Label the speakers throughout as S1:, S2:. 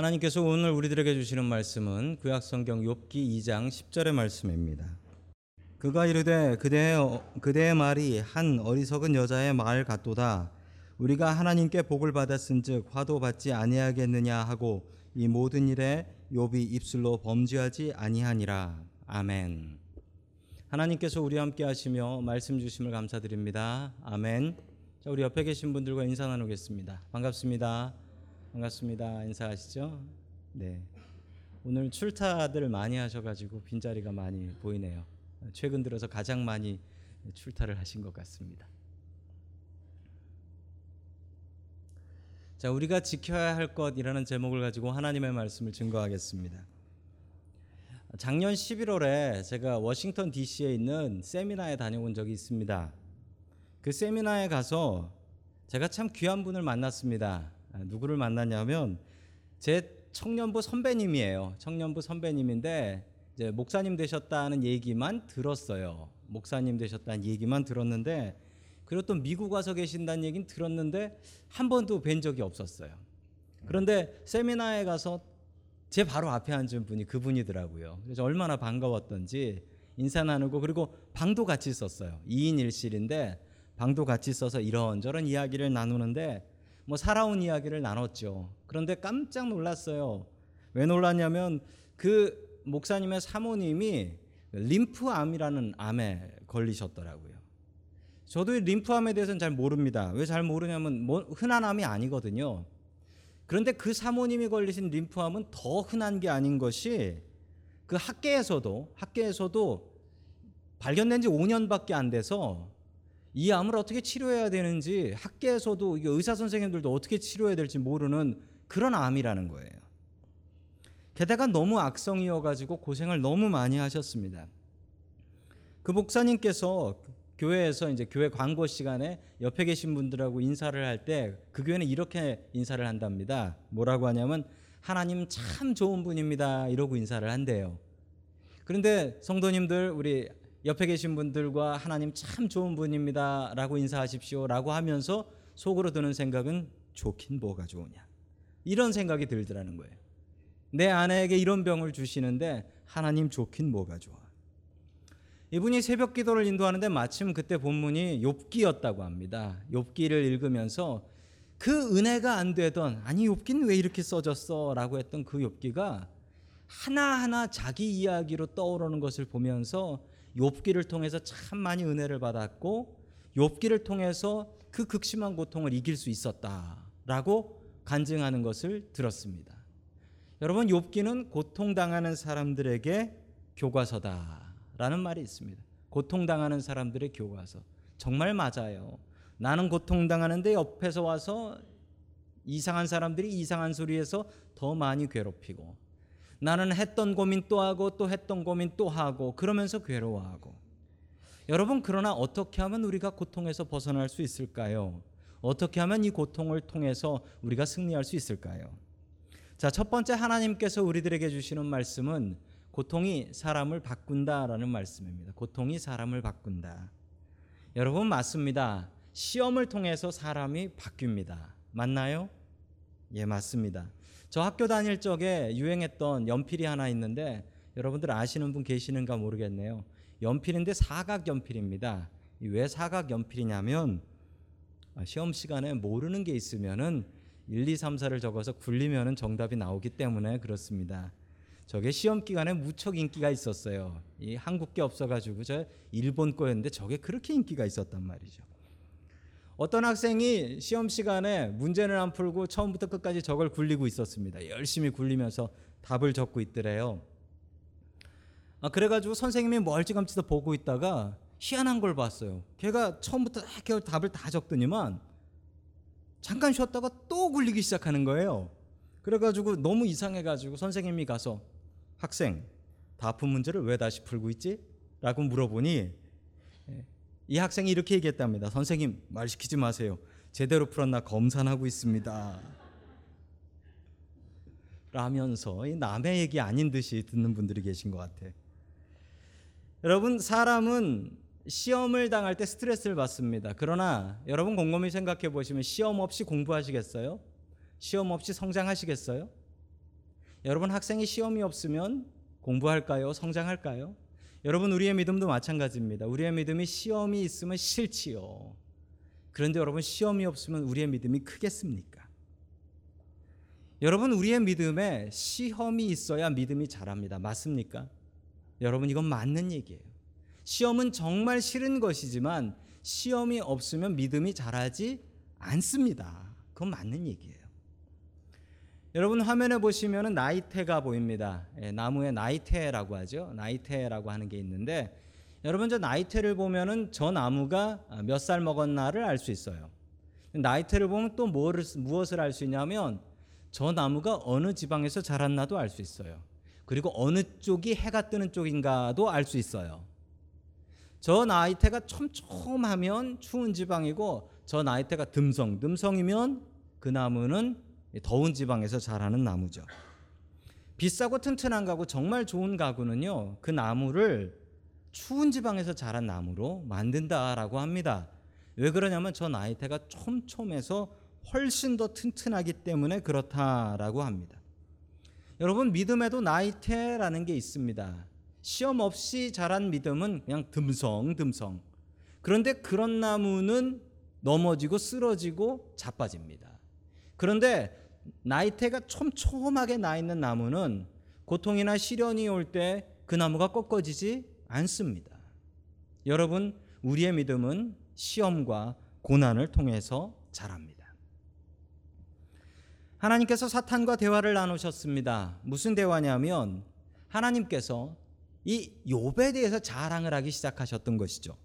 S1: 하나님께서 오늘 우리들에게 주시는 말씀은 구약 성경 욥기 2장 10절의 말씀입니다. 그가 이르되 그대의 어- 그대의 말이 한 어리석은 여자의 말 같도다. 우리가 하나님께 복을 받았은즉 화도 받지 아니하겠느냐 하고 이 모든 일에 욥이 입술로 범죄하지 아니하니라. 아멘. 하나님께서 우리와 함께 하시며 말씀 주심을 감사드립니다. 아멘. 자, 우리 옆에 계신 분들과 인사 나누겠습니다. 반갑습니다. 반갑습니다. 인사하시죠? 네. 오늘 출타들 많이 하셔가지고 빈자리가 많이 보이네요. 최근 들어서 가장 많이 출타를 하신 것 같습니다. 자, 우리가 지켜야 할 것이라는 제목을 가지고 하나님의 말씀을 증거하겠습니다. 작년 11월에 제가 워싱턴 DC에 있는 세미나에 다녀온 적이 있습니다. 그 세미나에 가서 제가 참 귀한 분을 만났습니다. 아, 누구를 만났냐면 제 청년부 선배님이에요. 청년부 선배님인데 이제 목사님 되셨다는 얘기만 들었어요. 목사님 되셨다는 얘기만 들었는데 그리고 또 미국 와서 계신다는 얘기는 들었는데 한 번도 뵌 적이 없었어요. 그런데 세미나에 가서 제 바로 앞에 앉은 분이 그분이더라고요. 그래서 얼마나 반가웠던지 인사 나누고 그리고 방도 같이 썼어요. 2인 1실인데 방도 같이 써서 이런저런 이야기를 나누는데 뭐 살아온 이야기를 나눴죠. 그런데 깜짝 놀랐어요. 왜 놀랐냐면 그 목사님의 사모님이 림프암이라는 암에 걸리셨더라고요. 저도 이 림프암에 대해서는 잘 모릅니다. 왜 잘 모르냐면 뭐 흔한 암이 아니거든요. 그런데 그 사모님이 걸리신 림프암은 더 흔한 게 아닌 것이 그 학계에서도 학계에서도 발견된 지 5년밖에 안 돼서 이 암을 어떻게 치료해야 되는지 학계에서도 의사 선생님들도 어떻게 치료해야 될지 모르는 그런 암이라는 거예요. 게다가 너무 악성이어 가지고 고생을 너무 많이 하셨습니다. 그 목사님께서 교회에서 이제 교회 광고 시간에 옆에 계신 분들하고 인사를 할 때 그 교회는 이렇게 인사를 한답니다. 뭐라고 하냐면 하나님 참 좋은 분입니다. 이러고 인사를 한대요. 그런데 성도님들 우리 옆에 계신 분들과 하나님 참 좋은 분입니다 라고 인사하십시오 라고 하면서 속으로 드는 생각은 좋긴 뭐가 좋으냐 이런 생각이 들더라는 거예요. 내 아내에게 이런 병을 주시는데 하나님 좋긴 뭐가 좋아. 이분이 새벽 기도를 인도하는데 마침 그때 본문이 욥기였다고 합니다. 욥기를 읽으면서 그 은혜가 안 되던 아니 욥기는 왜 이렇게 써졌어라고 했던 그 욥기가 하나하나 자기 이야기로 떠오르는 것을 보면서 욥기를 통해서 참 많이 은혜를 받았고 욥기를 통해서 그 극심한 고통을 이길 수 있었다라고 간증하는 것을 들었습니다. 여러분 욥기는 고통당하는 사람들에게 교과서다라는 말이 있습니다. 고통당하는 사람들의 교과서. 정말 맞아요. 나는 고통당하는데 옆에서 와서 이상한 사람들이 이상한 소리해서 더 많이 괴롭히고 나는 했던 고민 또 하고 또 했던 고민 또 하고 그러면서 괴로워하고 여러분 그러나 어떻게 하면 우리가 고통에서 벗어날 수 있을까요? 어떻게 하면 이 고통을 통해서 우리가 승리할 수 있을까요? 자, 첫 번째 하나님께서 우리들에게 주시는 말씀은 고통이 사람을 바꾼다라는 말씀입니다. 고통이 사람을 바꾼다. 여러분 맞습니다. 시험을 통해서 사람이 바뀝니다. 맞나요? 예, 맞습니다. 저 학교 다닐 적에 유행했던 연필이 하나 있는데 여러분들 아시는 분 계시는가 모르겠네요. 연필인데 사각 연필입니다. 왜 사각 연필이냐면 아, 시험 시간에 모르는 게 있으면은 1, 2, 3, 4를 적어서 굴리면은 정답이 나오기 때문에 그렇습니다. 저게 시험 기간에 무척 인기가 있었어요. 이 한국 게 없어가지고 저 일본 거였는데 저게 그렇게 인기가 있었단 말이죠. 어떤 학생이 시험 시간에 문제는 안 풀고 처음부터 끝까지 저걸 굴리고 있었습니다. 열심히 굴리면서 답을 적고 있더래요. 아, 그래가지고 선생님이 멀찌감치 보고 있다가 희한한 걸 봤어요. 걔가 처음부터 이렇게 답을 다 적더니만 잠깐 쉬었다가 또 굴리기 시작하는 거예요. 그래가지고 너무 이상해가지고 선생님이 가서 학생 다 푼 문제를 왜 다시 풀고 있지? 라고 물어보니 이 학생이 이렇게 얘기했답니다. 선생님 말 시키지 마세요. 제대로 풀었나 검산하고 있습니다. 라면서 이 남의 얘기 아닌 듯이 듣는 분들이 계신 것 같아. 여러분 사람은 시험을 당할 때 스트레스를 받습니다. 그러나 여러분 곰곰이 생각해 보시면 시험 없이 공부하시겠어요? 시험 없이 성장하시겠어요? 여러분 학생이 시험이 없으면 공부할까요? 성장할까요? 여러분 우리의 믿음도 마찬가지입니다. 우리의 믿음이 시험이 있으면 싫지요. 그런데 여러분 시험이 없으면 우리의 믿음이 크겠습니까? 여러분 우리의 믿음에 시험이 있어야 믿음이 자랍니다. 맞습니까? 여러분 이건 맞는 얘기예요. 시험은 정말 싫은 것이지만 시험이 없으면 믿음이 자라지 않습니다. 그건 맞는 얘기예요. 여러분 화면에 보시면은 나이테가 보입니다. 예, 나무에 나이테라고 하죠. 나이테라고 하는 게 있는데 여러분 저 나이테를 보면은 저 나무가 몇 살 먹었나를 알 수 있어요. 나이테를 보면 또 뭐를, 무엇을 알 수 있냐면 저 나무가 어느 지방에서 자랐나도 알 수 있어요. 그리고 어느 쪽이 해가 뜨는 쪽인가도 알 수 있어요. 저 나이테가 촘촘하면 추운 지방이고 저 나이테가 듬성, 듬성이면 그 나무는 더운 지방에서 자라는 나무죠. 비싸고 튼튼한 가구, 정말 좋은 가구는요, 그 나무를 추운 지방에서 자란 나무로 만든다라고 합니다. 왜 그러냐면 저 나이테가 촘촘해서 훨씬 더 튼튼하기 때문에 그렇다라고 합니다. 여러분 믿음에도 나이테라는 게 있습니다. 시험 없이 자란 믿음은 그냥 듬성듬성. 그런데 그런 나무는 넘어지고 쓰러지고 자빠집니다. 그런데 나이테가 촘촘하게 나 있는 나무는 고통이나 시련이 올 때 그 나무가 꺾어지지 않습니다. 여러분, 우리의 믿음은 시험과 고난을 통해서 자랍니다. 하나님께서 사탄과 대화를 나누셨습니다. 무슨 대화냐면 하나님께서 이 욥에 대해서 자랑을 하기 시작하셨던 것이죠.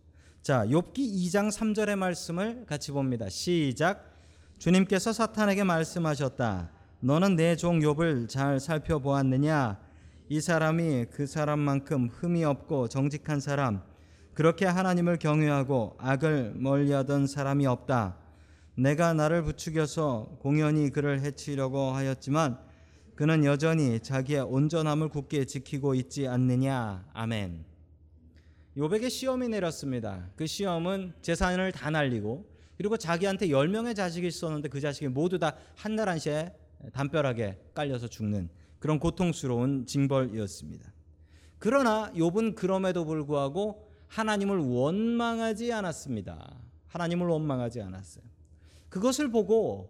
S1: 자, 욥기 2장 3절의 말씀을 같이 봅니다. 시작. 주님께서 사탄에게 말씀하셨다. 너는 내 종 욥을 잘 살펴보았느냐? 이 사람이 그 사람만큼 흠이 없고 정직한 사람, 그렇게 하나님을 경외하고 악을 멀리하던 사람이 없다. 내가 나를 부추겨서 공연히 그를 해치려고 하였지만 그는 여전히 자기의 온전함을 굳게 지키고 있지 않느냐. 아멘. 요백에 시험이 내렸습니다. 그 시험은 재산을 다 날리고 그리고 자기한테 10명의 자식이 있었는데 그 자식이 모두 다 한 날 한시에 담벼락에 깔려서 죽는 그런 고통스러운 징벌이었습니다. 그러나 욥은 그럼에도 불구하고 하나님을 원망하지 않았습니다. 하나님을 원망하지 않았어요. 그것을 보고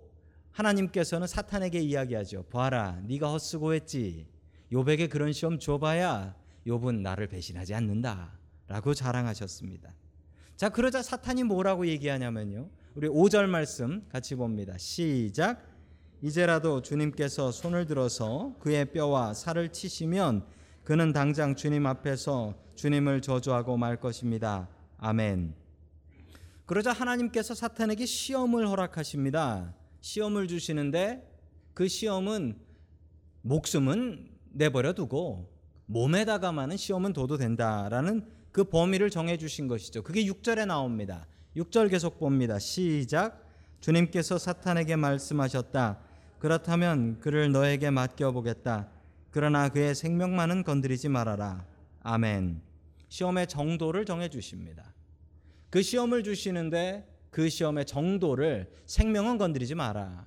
S1: 하나님께서는 사탄에게 이야기하죠. 봐라, 네가 헛수고했지. 욥에게 그런 시험 줘봐야 욥은 나를 배신하지 않는다라고 자랑하셨습니다. 자, 그러자 사탄이 뭐라고 얘기하냐면요. 우리 5절 말씀 같이 봅니다. 시작. 이제라도 주님께서 손을 들어서 그의 뼈와 살을 치시면 그는 당장 주님 앞에서 주님을 저주하고 말 것입니다. 아멘. 그러자 하나님께서 사탄에게 시험을 허락하십니다. 시험을 주시는데 그 시험은 목숨은 내버려 두고 몸에다가만은 시험은 둬도 된다라는 그 범위를 정해 주신 것이죠. 그게 6절에 나옵니다. 6절 계속 봅니다. 시작. 주님께서 사탄에게 말씀하셨다. 그렇다면 그를 너에게 맡겨 보겠다. 그러나 그의 생명만은 건드리지 말아라. 아멘. 시험의 정도를 정해 주십니다. 그 시험을 주시는데 그 시험의 정도를 생명은 건드리지 마라.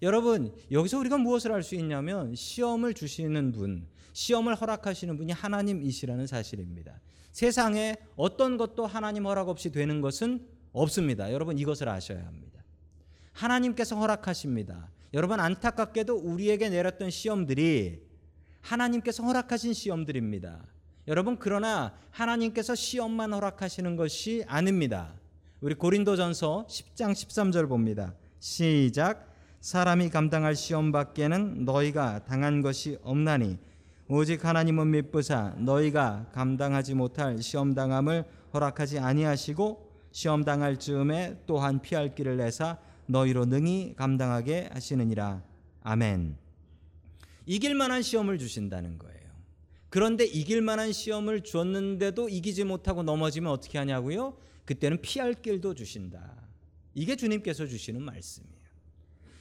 S1: 여러분, 여기서 우리가 무엇을 알 수 있냐면 시험을 주시는 분, 시험을 허락하시는 분이 하나님이시라는 사실입니다. 세상에 어떤 것도 하나님 허락 없이 되는 것은 없습니다. 여러분 이것을 아셔야 합니다. 하나님께서 허락하십니다. 여러분 안타깝게도 우리에게 내렸던 시험들이 하나님께서 허락하신 시험들입니다. 여러분 그러나 하나님께서 시험만 허락하시는 것이 아닙니다. 우리 고린도전서 10장 13절 봅니다. 시작 사람이 감당할 시험 밖에는 너희가 당한 것이 없나니 오직 하나님은 믿부사 너희가 감당하지 못할 시험 당함을 허락하지 아니하시고 시험 당할 즈음에 또한 피할 길을 내사 너희로 능히 감당하게 하시느니라. 아멘. 이길 만한 시험을 주신다는 거예요. 그런데 이길 만한 시험을 주었는데도 이기지 못하고 넘어지면 어떻게 하냐고요? 그때는 피할 길도 주신다. 이게 주님께서 주시는 말씀이에요.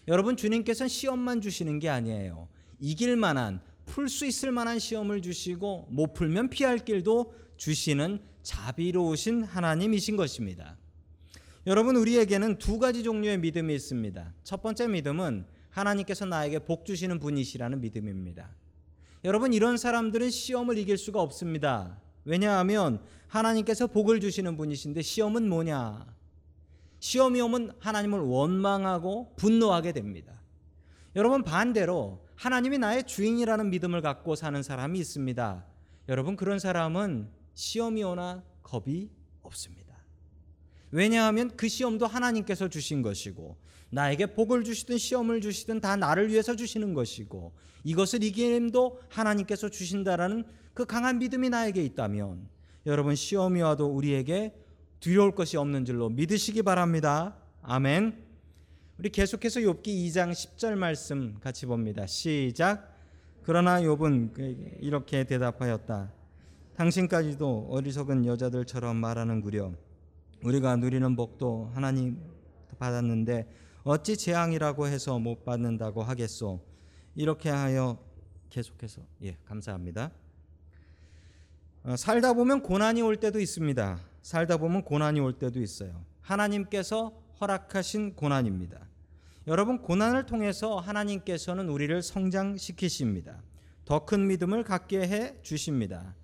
S1: 여러분 주님께서는 시험만 주시는 게 아니에요. 이길 만한 풀 수 있을 만한 시험을 주시고 못 풀면 피할 길도 주시는 자비로우신 하나님이신 것입니다. 여러분 우리에게는 두 가지 종류의 믿음이 있습니다. 첫 번째 믿음은 하나님께서 나에게 복 주시는 분이시라는 믿음입니다. 여러분 이런 사람들은 시험을 이길 수가 없습니다. 왜냐하면 하나님께서 복을 주시는 분이신데 시험은 뭐냐? 시험이 오면 하나님을 원망하고 분노하게 됩니다. 여러분 반대로 하나님이 나의 주인이라는 믿음을 갖고 사는 사람이 있습니다. 여러분 그런 사람은 시험이 오나 겁이 없습니다. 왜냐하면 그 시험도 하나님께서 주신 것이고 나에게 복을 주시든 시험을 주시든 다 나를 위해서 주시는 것이고 이것을 이기림도 하나님께서 주신다라는 그 강한 믿음이 나에게 있다면 여러분 시험이 와도 우리에게 두려울 것이 없는 줄로 믿으시기 바랍니다. 아멘. 우리 계속해서 욥기 2장 10절 말씀 같이 봅니다. 시작. 그러나 욥은 그에게 이렇게 대답하였다. 당신까지도 어리석은 여자들처럼 말하는구려. 우리가 누리는 복도 하나님 받았는데 어찌 재앙이라고 해서 못 받는다고 하겠소. 이렇게 하여 계속해서 예 감사합니다. 어, 살다 보면 고난이 올 때도 있습니다. 살다 보면 고난이 올 때도 있어요. 하나님께서 허락하신 고난입니다. 여러분 고난을 통해서 하나님께서는 우리를 성장시키십니다. 더 큰 믿음을 갖게 해 주십니다.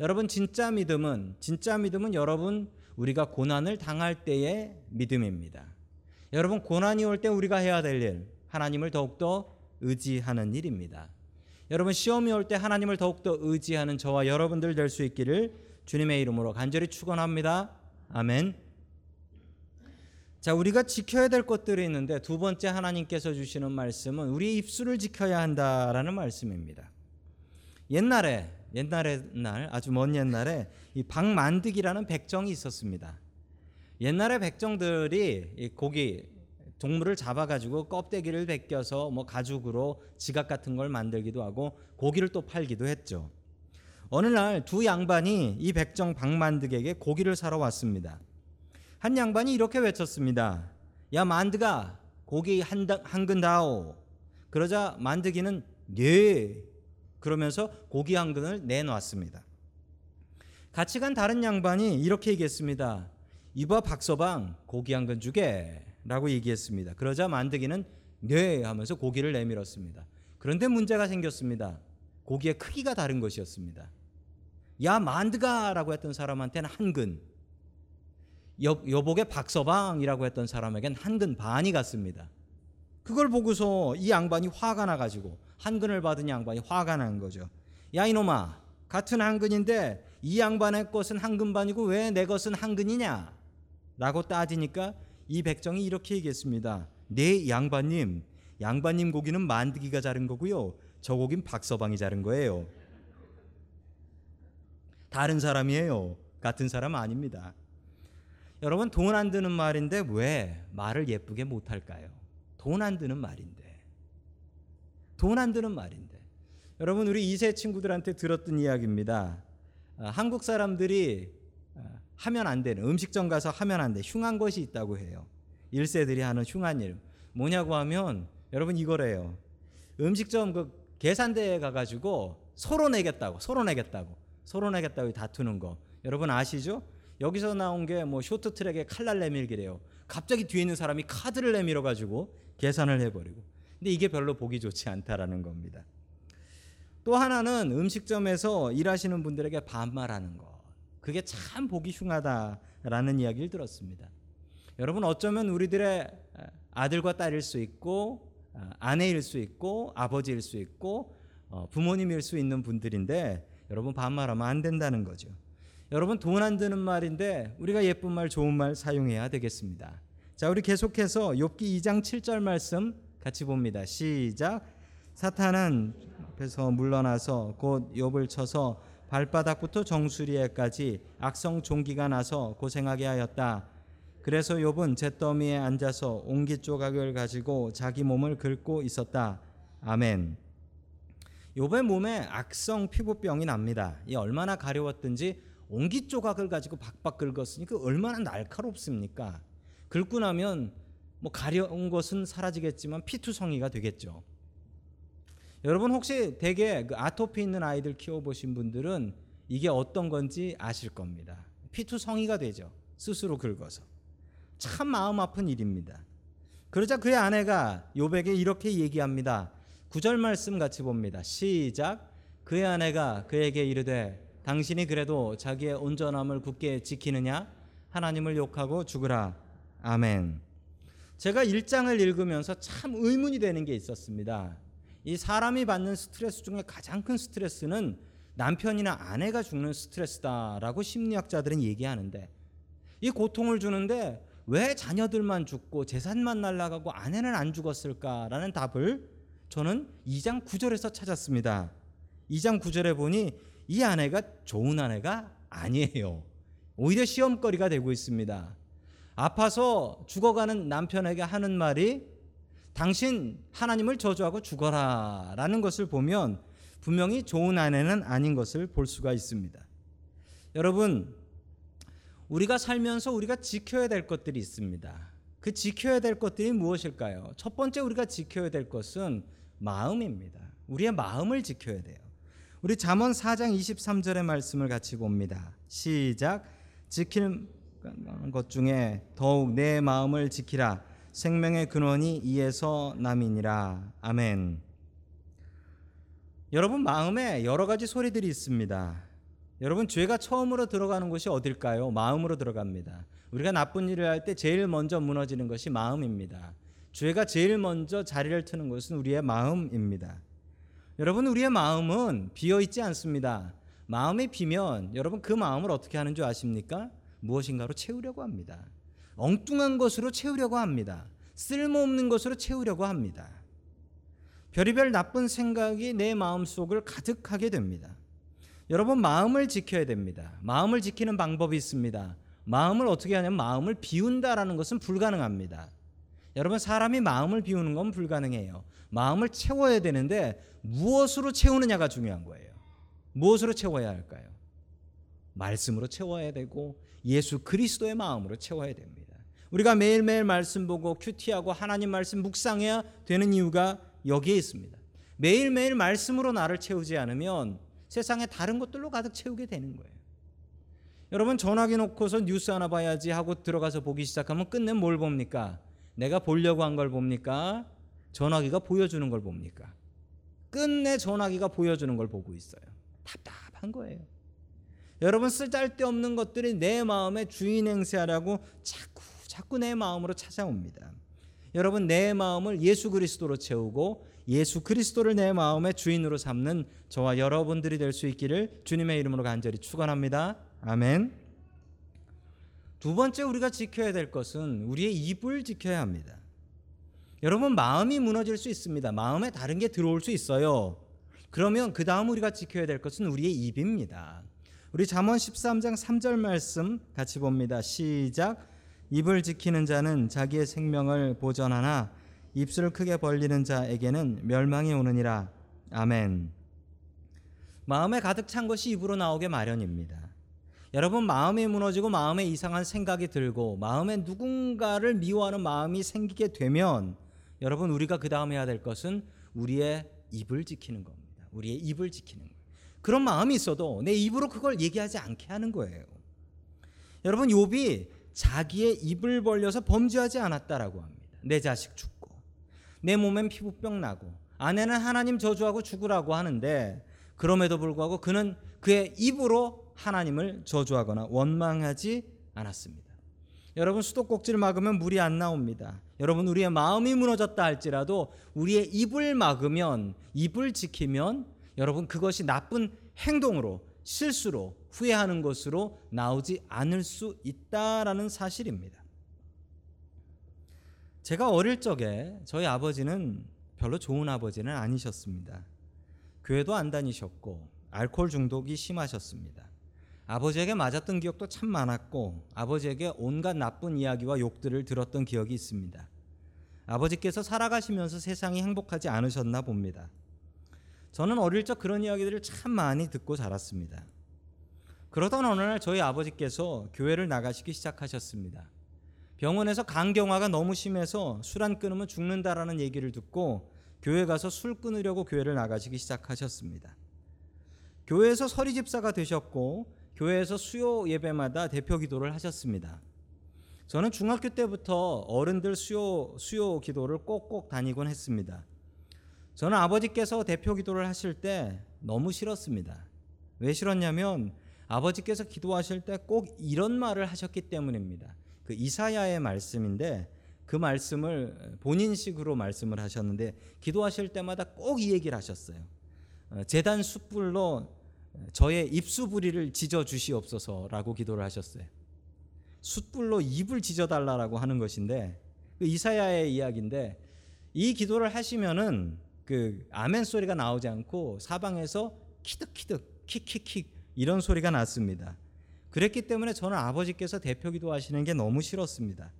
S1: 여러분 진짜 믿음은 진짜 믿음은 여러분 우리가 고난을 당할 때의 믿음입니다. 여러분 고난이 올 때 우리가 해야 될 일, 하나님을 더욱더 의지하는 일입니다. 여러분 시험이 올 때 하나님을 더욱더 의지하는 저와 여러분들 될 수 있기를 주님의 이름으로 간절히 축원합니다. 아멘. 자, 우리가 지켜야 될 것들이 있는데 두 번째 하나님께서 주시는 말씀은 우리 입술을 지켜야 한다라는 말씀입니다. 옛날에 옛날에 날 아주 먼 옛날에 이 박만득이라는 백정이 있었습니다. 옛날에 백정들이 이 고기 동물을 잡아가지고 껍데기를 벗겨서 뭐 가죽으로 지갑 같은 걸 만들기도 하고 고기를 또 팔기도 했죠. 어느 날 두 양반이 이 백정 박만득에게 고기를 사러 왔습니다. 한 양반이 이렇게 외쳤습니다. 야 만드가 고기 한, 한 근 다오. 그러자 만드기는 네 그러면서 고기 한 근을 내놨습니다. 같이 간 다른 양반이 이렇게 얘기했습니다. 이봐 박서방 고기 한 근 주게라고 얘기했습니다. 그러자 만드기는 네 하면서 고기를 내밀었습니다. 그런데 문제가 생겼습니다. 고기의 크기가 다른 것이었습니다. 야 만드가라고 했던 사람한테는 한 근, 여, 여복의 박서방이라고 했던 사람에겐 한근 반이 갔습니다. 그걸 보고서 이 양반이 화가 나가지고 한 근을 받은 양반이 화가 난 거죠. 야 이놈아 같은 한 근인데 이 양반의 것은 한근 반이고 왜 내 것은 한 근이냐? 라고 따지니까 이 백정이 이렇게 얘기했습니다. 네 양반님 양반님 고기는 만드기가 자른 거고요. 저 고긴 박서방이 자른 거예요. 다른 사람이에요. 같은 사람 아닙니다. 여러분 돈 안 드는 말인데 왜 말을 예쁘게 못 할까요? 돈 안 드는 말인데 돈 안 드는 말인데 여러분 우리 이세 친구들한테 들었던 이야기입니다. 아, 한국 사람들이 아, 하면 안 되는 음식점 가서 하면 안 돼. 흉한 것이 있다고 해요. 일세들이 하는 흉한 일 뭐냐고 하면 여러분 이거래요. 음식점 그 계산대에 가 가지고 서로 내겠다고 서로 내겠다고 서로 내겠다고 다투는 거 여러분 아시죠? 여기서 나온 게 뭐 쇼트트랙의 칼날 내밀기래요. 갑자기 뒤에 있는 사람이 카드를 내밀어 가지고 계산을 해버리고. 근데 이게 별로 보기 좋지 않다라는 겁니다. 또 하나는 음식점에서 일하시는 분들에게 반말하는 것. 그게 참 보기 흉하다라는 이야기를 들었습니다. 여러분 어쩌면 우리들의 아들과 딸일 수 있고 아내일 수 있고 아버지일 수 있고 어, 부모님일 수 있는 분들인데 여러분 반말하면 안 된다는 거죠. 여러분 돈 안 드는 말인데 우리가 예쁜 말 좋은 말 사용해야 되겠습니다. 자, 우리 계속해서 욥기 2장 7절 말씀 같이 봅니다. 시작. 사탄은 앞에서 물러나서 곧 욥을 쳐서 발바닥부터 정수리에까지 악성 종기가 나서 고생하게 하였다. 그래서 욥은 잿더미에 앉아서 옹기 조각을 가지고 자기 몸을 긁고 있었다. 아멘. 욥의 몸에 악성 피부병이 납니다. 이 얼마나 가려웠든지 옹기 조각을 가지고 박박 긁었으니 그 얼마나 날카롭습니까? 긁고 나면 뭐 가려운 것은 사라지겠지만 피투성이가 되겠죠. 여러분 혹시 대개 그 아토피 있는 아이들 키워보신 분들은 이게 어떤 건지 아실 겁니다. 피투성이가 되죠. 스스로 긁어서 참 마음 아픈 일입니다. 그러자 그의 아내가 요백에 이렇게 얘기합니다. 구절 말씀 같이 봅니다. 시작. 그의 아내가 그에게 이르되 당신이 그래도 자기의 온전함을 굳게 지키느냐 하나님을 욕하고 죽으라 아멘. 제가 1장을 읽으면서 참 의문이 되는 게 있었습니다. 이 사람이 받는 스트레스 중에 가장 큰 스트레스는 남편이나 아내가 죽는 스트레스다라고 심리학자들은 얘기하는데 이 고통을 주는데 왜 자녀들만 죽고 재산만 날라가고 아내는 안 죽었을까라는 답을 저는 2장 9절에서 찾았습니다. 2장 9절에 보니 이 아내가 좋은 아내가 아니에요. 오히려 시험거리가 되고 있습니다. 아파서 죽어가는 남편에게 하는 말이 당신 하나님을 저주하고 죽어라 라는 것을 보면 분명히 좋은 아내는 아닌 것을 볼 수가 있습니다. 여러분 우리가 살면서 우리가 지켜야 될 것들이 있습니다. 그 지켜야 될 것들이 무엇일까요? 첫 번째 우리가 지켜야 될 것은 마음입니다. 우리의 마음을 지켜야 돼요. 우리 잠언 4장 23절의 말씀을 같이 봅니다. 시작. 지킬 것 중에 더욱 내 마음을 지키라. 생명의 근원이 이에서 남이니라. 아멘. 여러분 마음에 여러 가지 소리들이 있습니다. 여러분 죄가 처음으로 들어가는 곳이 어딜까요? 마음으로 들어갑니다. 우리가 나쁜 일을 할 때 제일 먼저 무너지는 것이 마음입니다. 죄가 제일 먼저 자리를 트는 것은 우리의 마음입니다. 여러분 우리의 마음은 비어 있지 않습니다. 마음이 비면 여러분 그 마음을 어떻게 하는 줄 아십니까? 무엇인가로 채우려고 합니다. 엉뚱한 것으로 채우려고 합니다. 쓸모없는 것으로 채우려고 합니다. 별의별 나쁜 생각이 내 마음속을 가득하게 됩니다. 여러분 마음을 지켜야 됩니다. 마음을 지키는 방법이 있습니다. 마음을 어떻게 하냐면 마음을 비운다라는 것은 불가능합니다. 여러분 사람이 마음을 비우는 건 불가능해요. 마음을 채워야 되는데 무엇으로 채우느냐가 중요한 거예요. 무엇으로 채워야 할까요? 말씀으로 채워야 되고 예수 그리스도의 마음으로 채워야 됩니다. 우리가 매일매일 말씀 보고 큐티하고 하나님 말씀 묵상해야 되는 이유가 여기에 있습니다. 매일매일 말씀으로 나를 채우지 않으면 세상에 다른 것들로 가득 채우게 되는 거예요. 여러분 전화기 놓고서 뉴스 하나 봐야지 하고 들어가서 보기 시작하면 끝내 뭘 봅니까? 내가 보려고 한 걸 봅니까? 전화기가 보여주는 걸 봅니까? 끝내 전화기가 보여주는 걸 보고 있어요. 답답한 거예요. 여러분 쓸데없는 것들이 내 마음의 주인 행세하라고 자꾸 자꾸 내 마음으로 찾아옵니다. 여러분 내 마음을 예수 그리스도로 채우고 예수 그리스도를 내 마음의 주인으로 삼는 저와 여러분들이 될 수 있기를 주님의 이름으로 간절히 축원합니다. 아멘. 두 번째 우리가 지켜야 될 것은 우리의 입을 지켜야 합니다. 여러분 마음이 무너질 수 있습니다. 마음에 다른 게 들어올 수 있어요. 그러면 그 다음 우리가 지켜야 될 것은 우리의 입입니다. 우리 잠언 13장 3절 말씀 같이 봅니다. 시작. 입을 지키는 자는 자기의 생명을 보전하나 입술을 크게 벌리는 자에게는 멸망이 오느니라. 아멘. 마음에 가득 찬 것이 입으로 나오게 마련입니다. 여러분 마음이 무너지고 마음에 이상한 생각이 들고 마음에 누군가를 미워하는 마음이 생기게 되면 여러분 우리가 그 다음 해야 될 것은 우리의 입을 지키는 겁니다. 우리의 입을 지키는 거예요. 그런 마음이 있어도 내 입으로 그걸 얘기하지 않게 하는 거예요. 여러분 욥이 자기의 입을 벌려서 범죄하지 않았다라고 합니다. 내 자식 죽고 내 몸엔 피부병 나고 아내는 하나님 저주하고 죽으라고 하는데 그럼에도 불구하고 그는 그의 입으로 하나님을 저주하거나 원망하지 않았습니다. 여러분 수도꼭지를 막으면 물이 안 나옵니다. 여러분 우리의 마음이 무너졌다 할지라도 우리의 입을 막으면 입을 지키면 여러분 그것이 나쁜 행동으로 실수로 후회하는 것으로 나오지 않을 수 있다라는 사실입니다. 제가 어릴 적에 저희 아버지는 별로 좋은 아버지는 아니셨습니다. 교회도 안 다니셨고 알코올 중독이 심하셨습니다. 아버지에게 맞았던 기억도 참 많았고 아버지에게 온갖 나쁜 이야기와 욕들을 들었던 기억이 있습니다. 아버지께서 살아가시면서 세상이 행복하지 않으셨나 봅니다. 저는 어릴 적 그런 이야기들을 참 많이 듣고 자랐습니다. 그러던 어느 날 저희 아버지께서 교회를 나가시기 시작하셨습니다. 병원에서 간경화가 너무 심해서 술 안 끊으면 죽는다라는 얘기를 듣고 교회 가서 술 끊으려고 교회를 나가시기 시작하셨습니다. 교회에서 서리 집사가 되셨고 교회에서 수요 예배마다 대표 기도를 하셨습니다. 저는 중학교 때부터 어른들 수요 수요 기도를 꼭꼭 다니곤 했습니다. 저는 아버지께서 대표 기도를 하실 때 너무 싫었습니다. 왜 싫었냐면 아버지께서 기도하실 때 꼭 이런 말을 하셨기 때문입니다. 그 이사야의 말씀인데 그 말씀을 본인식으로 말씀을 하셨는데 기도하실 때마다 꼭 이 얘기를 하셨어요. 어, 재단 숯불로 저의 입수부리를 지져 주시옵소서라고 기도를 하셨어요. 숯불로 입을 지져 달라라고 하는 것인데 그 이사야의 이야기인데 이 기도를 하시면은 그 아멘 소리가 나오지 않고 사방에서 키득키득 킥킥킥 이런 소리가 났습니다. 그랬기 때문에 저는 아버지께서 대표 기도하시는 게 너무 싫었습니다.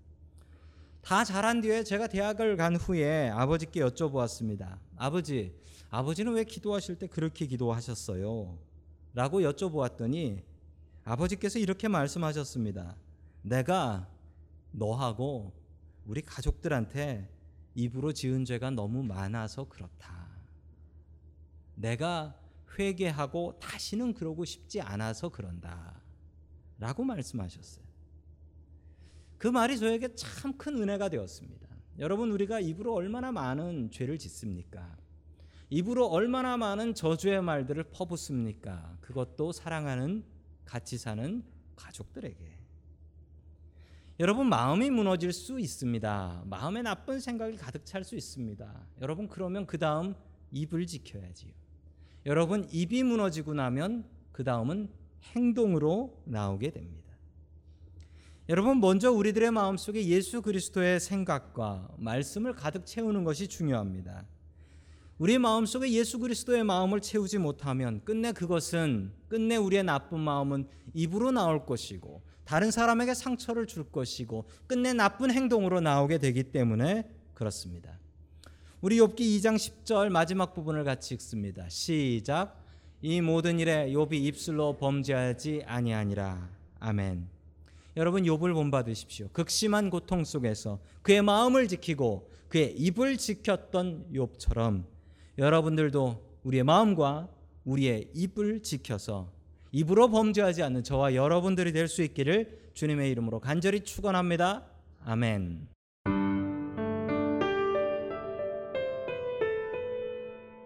S1: 다 자란 뒤에 제가 대학을 간 후에 아버지께 여쭤보았습니다. 아버지, 아버지는 왜 기도하실 때 그렇게 기도하셨어요? 라고 여쭤보았더니 아버지께서 이렇게 말씀하셨습니다. 내가 너하고 우리 가족들한테 입으로 지은 죄가 너무 많아서 그렇다. 내가 회개하고 다시는 그러고 싶지 않아서 그런다. 라고 말씀하셨어요. 그 말이 저에게 참 큰 은혜가 되었습니다. 여러분, 우리가 입으로 얼마나 많은 죄를 짓습니까? 입으로 얼마나 많은 저주의 말들을 퍼붓습니까? 그것도 사랑하는, 같이 사는 가족들에게. 여러분 마음이 무너질 수 있습니다. 마음에 나쁜 생각이 가득 찰 수 있습니다. 여러분 그러면 그 다음 입을 지켜야지요. 여러분 입이 무너지고 나면 그 다음은 행동으로 나오게 됩니다. 여러분 먼저 우리들의 마음 속에 예수 그리스도의 생각과 말씀을 가득 채우는 것이 중요합니다. 우리 마음 속에 예수 그리스도의 마음을 채우지 못하면 끝내 그것은 끝내 우리의 나쁜 마음은 입으로 나올 것이고 다른 사람에게 상처를 줄 것이고 끝내 나쁜 행동으로 나오게 되기 때문에 그렇습니다. 우리 욥기 2장 10절 마지막 부분을 같이 읽습니다. 시작. 이 모든 일에 욥이 입술로 범죄하지 아니하니라. 아멘. 여러분 욥을 본받으십시오. 극심한 고통 속에서 그의 마음을 지키고 그의 입을 지켰던 욥처럼 여러분들도 우리의 마음과 우리의 입을 지켜서 입으로 범죄하지 않는 저와 여러분들이 될 수 있기를 주님의 이름으로 간절히 축원합니다. 아멘.